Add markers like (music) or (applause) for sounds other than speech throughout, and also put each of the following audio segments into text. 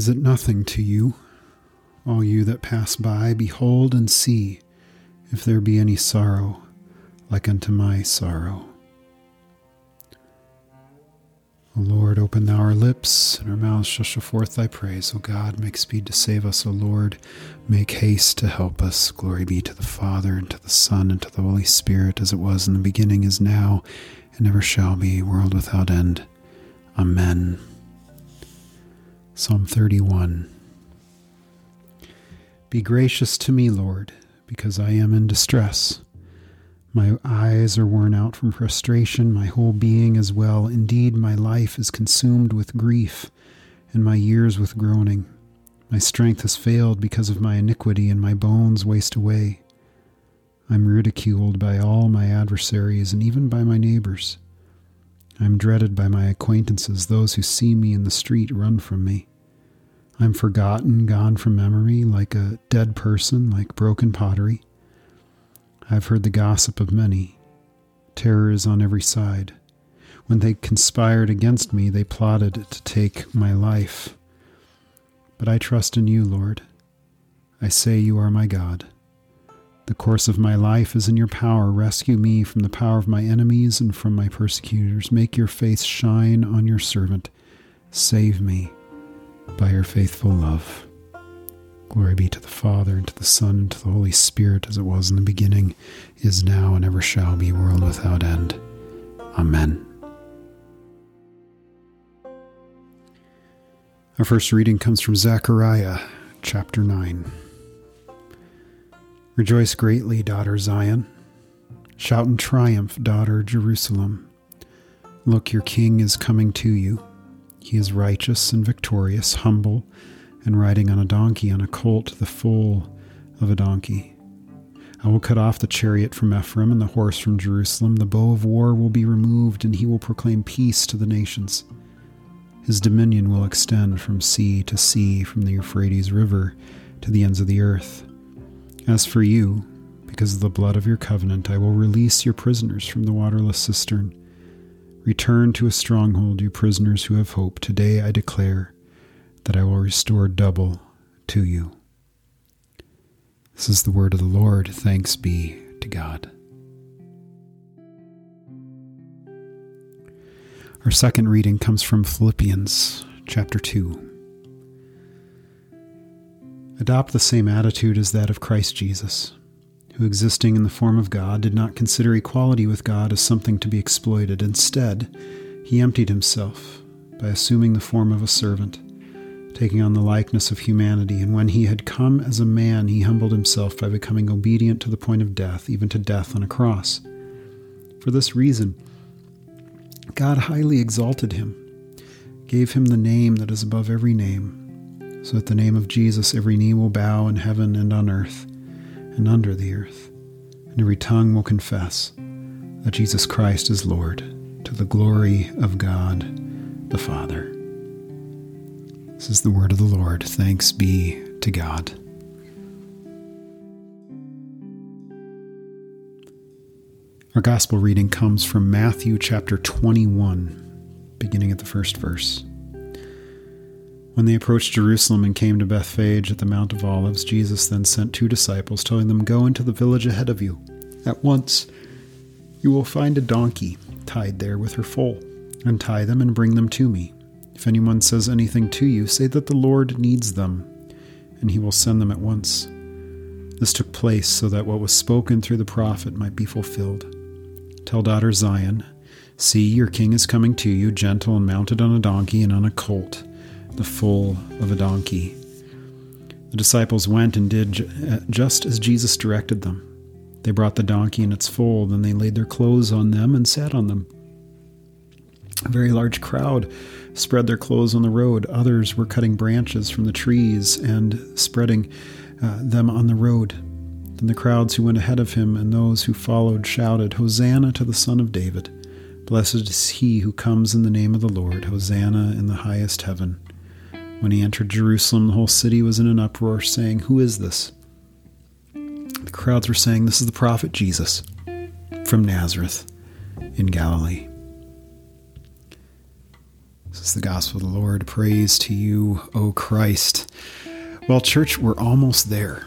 Is it nothing to you, all you that pass by? Behold and see if there be any sorrow like unto my sorrow. O Lord, open thou our lips, and our mouths shall show forth thy praise. O God, make speed to save us. O Lord, make haste to help us. Glory be to the Father, and to the Son, and to the Holy Spirit, as it was in the beginning, is now, and ever shall be, world without end. Amen. Psalm 31 Be gracious to me, Lord, because I am in distress. My eyes are worn out from frustration, my whole being as well. Indeed, my life is consumed with grief, and my years with groaning. My strength has failed because of my iniquity, and my bones waste away. I am ridiculed by all my adversaries, and even by my neighbors. I am dreaded by my acquaintances. Those who see me in the street run from me. I am forgotten, gone from memory, like a dead person, like broken pottery. I've heard the gossip of many. Terror is on every side. When they conspired against me, they plotted to take my life. But I trust in you, Lord. I say you are my God. The course of my life is in your power. Rescue me from the power of my enemies and from my persecutors. Make your face shine on your servant. Save me by your faithful love. Glory be to the Father, and to the Son, and to the Holy Spirit, as it was in the beginning, is now, and ever shall be, world without end. Amen. Our first reading comes from Zechariah chapter 9. Rejoice greatly, daughter Zion. Shout in triumph, daughter Jerusalem. Look, your king is coming to you. He is righteous and victorious, humble and riding on a donkey, on a colt, the foal of a donkey. I will cut off the chariot from Ephraim and the horse from Jerusalem. The bow of war will be removed, and he will proclaim peace to the nations. His dominion will extend from sea to sea, from the Euphrates River to the ends of the earth. As for you, because of the blood of your covenant, I will release your prisoners from the waterless cistern. Return to a stronghold, you prisoners who have hope. Today I declare that I will restore double to you. This is the word of the Lord. Thanks be to God. Our second reading comes from Philippians chapter 2. Adopt the same attitude as that of Christ Jesus, who, existing in the form of God, did not consider equality with God as something to be exploited. Instead, he emptied himself by assuming the form of a servant taking on the likeness of humanity, and when he had come as a man, he humbled himself by becoming obedient to the point of death, even to death on a cross. For this reason, God highly exalted him, gave him the name that is above every name, so that the name of Jesus every knee will bow in heaven and on earth and under the earth, and every tongue will confess that Jesus Christ is Lord, to the glory of God the Father. This is the word of the Lord. Thanks be to God. Our gospel reading comes from Matthew chapter 21, beginning at the first verse. When they approached Jerusalem and came to Bethphage at the Mount of Olives, Jesus then sent two disciples, telling them, Go into the village ahead of you. At once you will find a donkey tied there with her foal. Untie them and bring them to me. If anyone says anything to you, say that the Lord needs them, and he will send them at once. This took place so that what was spoken through the prophet might be fulfilled. Tell daughter Zion, See, your king is coming to you, gentle and mounted on a donkey and on a colt, the foal of a donkey. The disciples went and did uh, just as Jesus directed them. They brought the donkey and its foal, then they laid their clothes on them and sat on them. A very large crowd spread their clothes on the road. Others were cutting branches from the trees and spreading uh, them on the road. Then the crowds who went ahead of him and those who followed shouted, Hosanna to the Son of David! Blessed is he who comes in the name of the Lord! Hosanna in the highest heaven! When he entered Jerusalem, the whole city was in an uproar, saying, Who is this? The crowds were saying, This is the prophet Jesus from Nazareth in Galilee. This is the gospel of the Lord. Praise to you, O Christ. Well, church, we're almost there.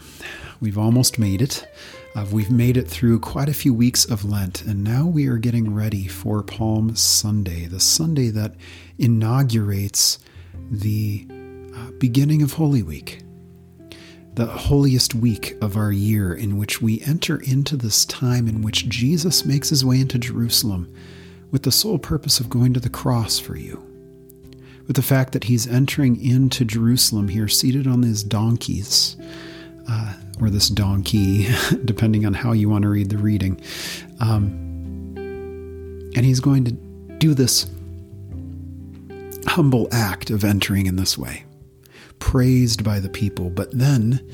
We've almost made it. Uh, we've made it through quite a few weeks of Lent, and now we are getting ready for Palm Sunday, the Sunday that inaugurates the beginning of Holy Week, the holiest week of our year, in which we enter into this time in which Jesus makes his way into Jerusalem with the sole purpose of going to the cross for you with the fact that he's entering into Jerusalem here, seated on his donkeys, uh, or this donkey, (laughs) depending on how you want to read the reading. Um, and he's going to do this humble act of entering in this way, praised by the people. But then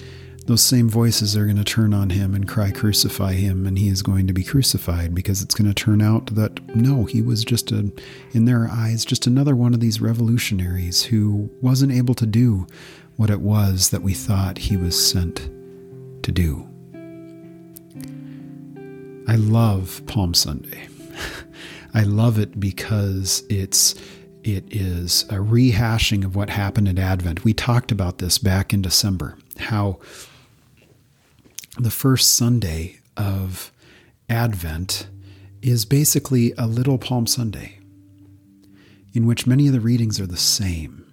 those same voices are going to turn on him and cry, Crucify him, and he is going to be crucified because it's going to turn out that no, he was just a, in their eyes, just another one of these revolutionaries who wasn't able to do what it was that we thought he was sent to do. I love Palm Sunday. (laughs) I love it because it's it is a rehashing of what happened at Advent. We talked about this back in December, how the first Sunday of Advent is basically a little Palm Sunday in which many of the readings are the same,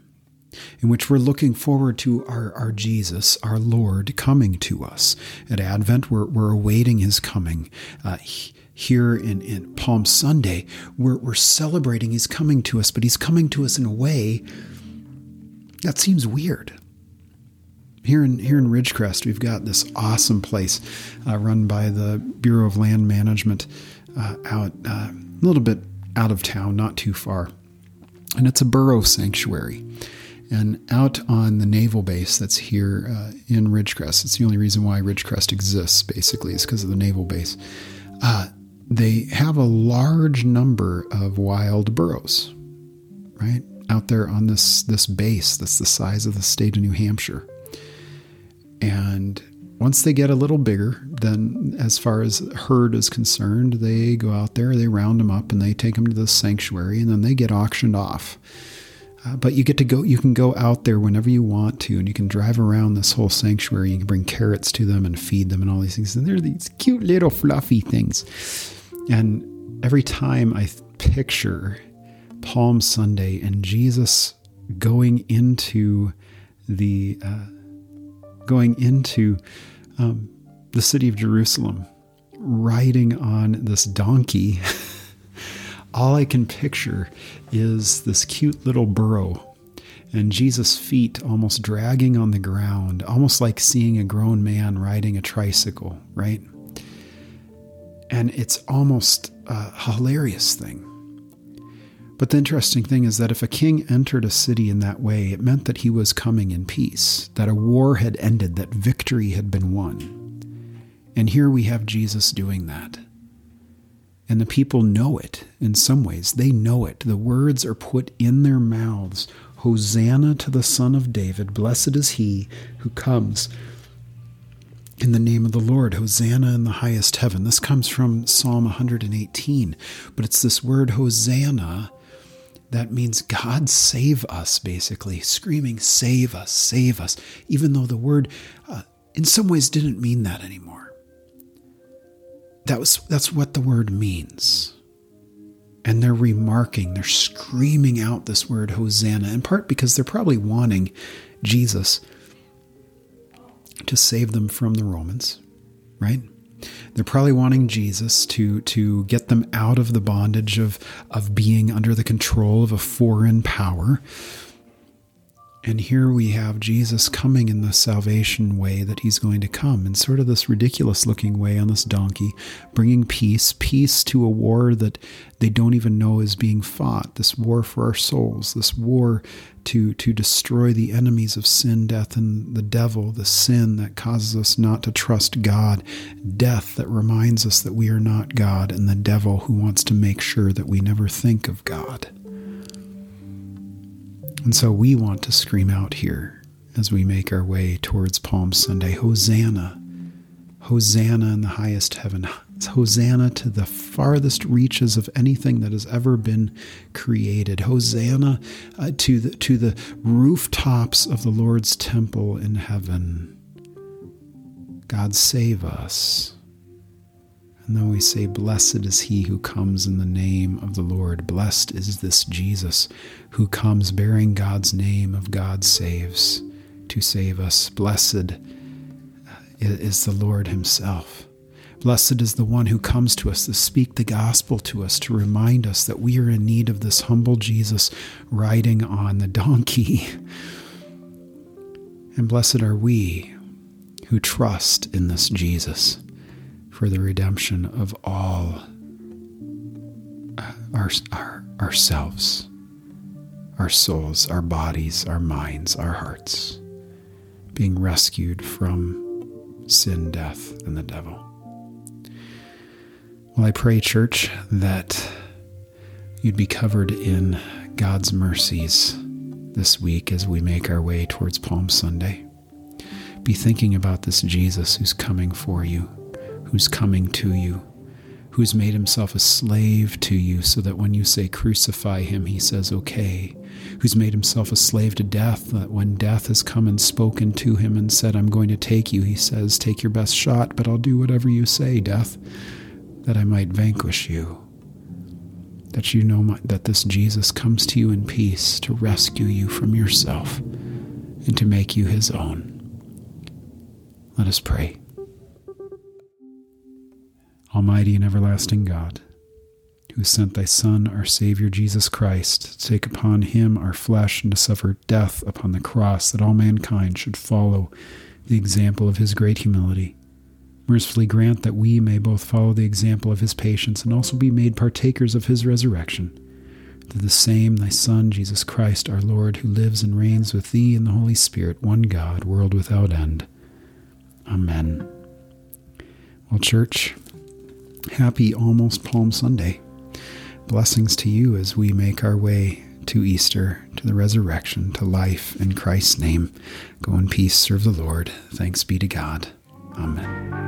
in which we're looking forward to our, our Jesus, our Lord, coming to us. At Advent, we're, we're awaiting his coming. Uh, here in, in Palm Sunday, we're, we're celebrating his coming to us, but he's coming to us in a way that seems weird here in here in Ridgecrest, we've got this awesome place uh, run by the Bureau of Land Management uh, out uh, a little bit out of town, not too far, and it's a burro sanctuary. And out on the naval base that's here uh, in Ridgecrest, it's the only reason why Ridgecrest exists, basically, is because of the naval base. Uh, they have a large number of wild burros, right? Out there on this this base that's the size of the state of New Hampshire. And once they get a little bigger, then as far as herd is concerned, they go out there, they round them up, and they take them to the sanctuary, and then they get auctioned off. Uh, but you get to go, you can go out there whenever you want to, and you can drive around this whole sanctuary. You can bring carrots to them and feed them and all these things. And they're these cute little fluffy things. And every time I picture Palm Sunday and Jesus going into the uh, going into um, the city of Jerusalem, riding on this donkey. (laughs) All I can picture is this cute little burro and Jesus' feet almost dragging on the ground, almost like seeing a grown man riding a tricycle, right? And it's almost a hilarious thing. But the interesting thing is that if a king entered a city in that way, it meant that he was coming in peace, that a war had ended, that victory had been won. And here we have Jesus doing that. And the people know it in some ways. They know it. The words are put in their mouths Hosanna to the Son of David. Blessed is he who comes in the name of the Lord. Hosanna in the highest heaven. This comes from Psalm 118. But it's this word Hosanna that means God save us, basically, screaming, Save us, save us, even though the word uh, in some ways didn't mean that anymore. That was, that's what the word means. And they're remarking, they're screaming out this word Hosanna, in part because they're probably wanting Jesus to save them from the Romans, right? They're probably wanting Jesus to to get them out of the bondage of of being under the control of a foreign power. And here we have Jesus coming in the salvation way that he's going to come, in sort of this ridiculous looking way on this donkey, bringing peace, peace to a war that they don't even know is being fought, this war for our souls, this war to, to destroy the enemies of sin, death, and the devil, the sin that causes us not to trust God, death that reminds us that we are not God, and the devil who wants to make sure that we never think of God. And so we want to scream out here as we make our way towards Palm Sunday Hosanna! Hosanna in the highest heaven! Hosanna to the farthest reaches of anything that has ever been created. Hosanna uh, to the to the rooftops of the Lord's temple in heaven. God save us. And we say, Blessed is he who comes in the name of the Lord, blessed is this Jesus who comes bearing God's name of God saves to save us. Blessed uh, is the Lord himself. Blessed is the one who comes to us to speak the gospel to us, to remind us that we are in need of this humble Jesus riding on the donkey. (laughs) And blessed are we who trust in this Jesus for the redemption of all uh, our, our, ourselves, our souls, our bodies, our minds, our hearts, being rescued from sin, death, and the devil. Well, I pray, church, that you'd be covered in God's mercies this week as we make our way towards Palm Sunday. Be thinking about this Jesus who's coming for you, who's coming to you, who's made himself a slave to you so that when you say crucify him, he says, okay, who's made himself a slave to death, that when death has come and spoken to him and said, I'm going to take you, he says, take your best shot, but I'll do whatever you say, death, that I might vanquish you. That you know my, that this Jesus comes to you in peace to rescue you from yourself and to make you his own. Let us pray. Almighty and everlasting God, who sent thy Son, our Savior Jesus Christ, to take upon him our flesh and to suffer death upon the cross, that all mankind should follow the example of his great humility. Mercifully grant that we may both follow the example of his patience and also be made partakers of his resurrection. Through the same thy Son, Jesus Christ, our Lord, who lives and reigns with thee in the Holy Spirit, one God, world without end. Amen. Well, church, happy almost Palm Sunday. Blessings to you as we make our way to Easter, to the resurrection, to life in Christ's name. Go in peace, serve the Lord. Thanks be to God. Amen.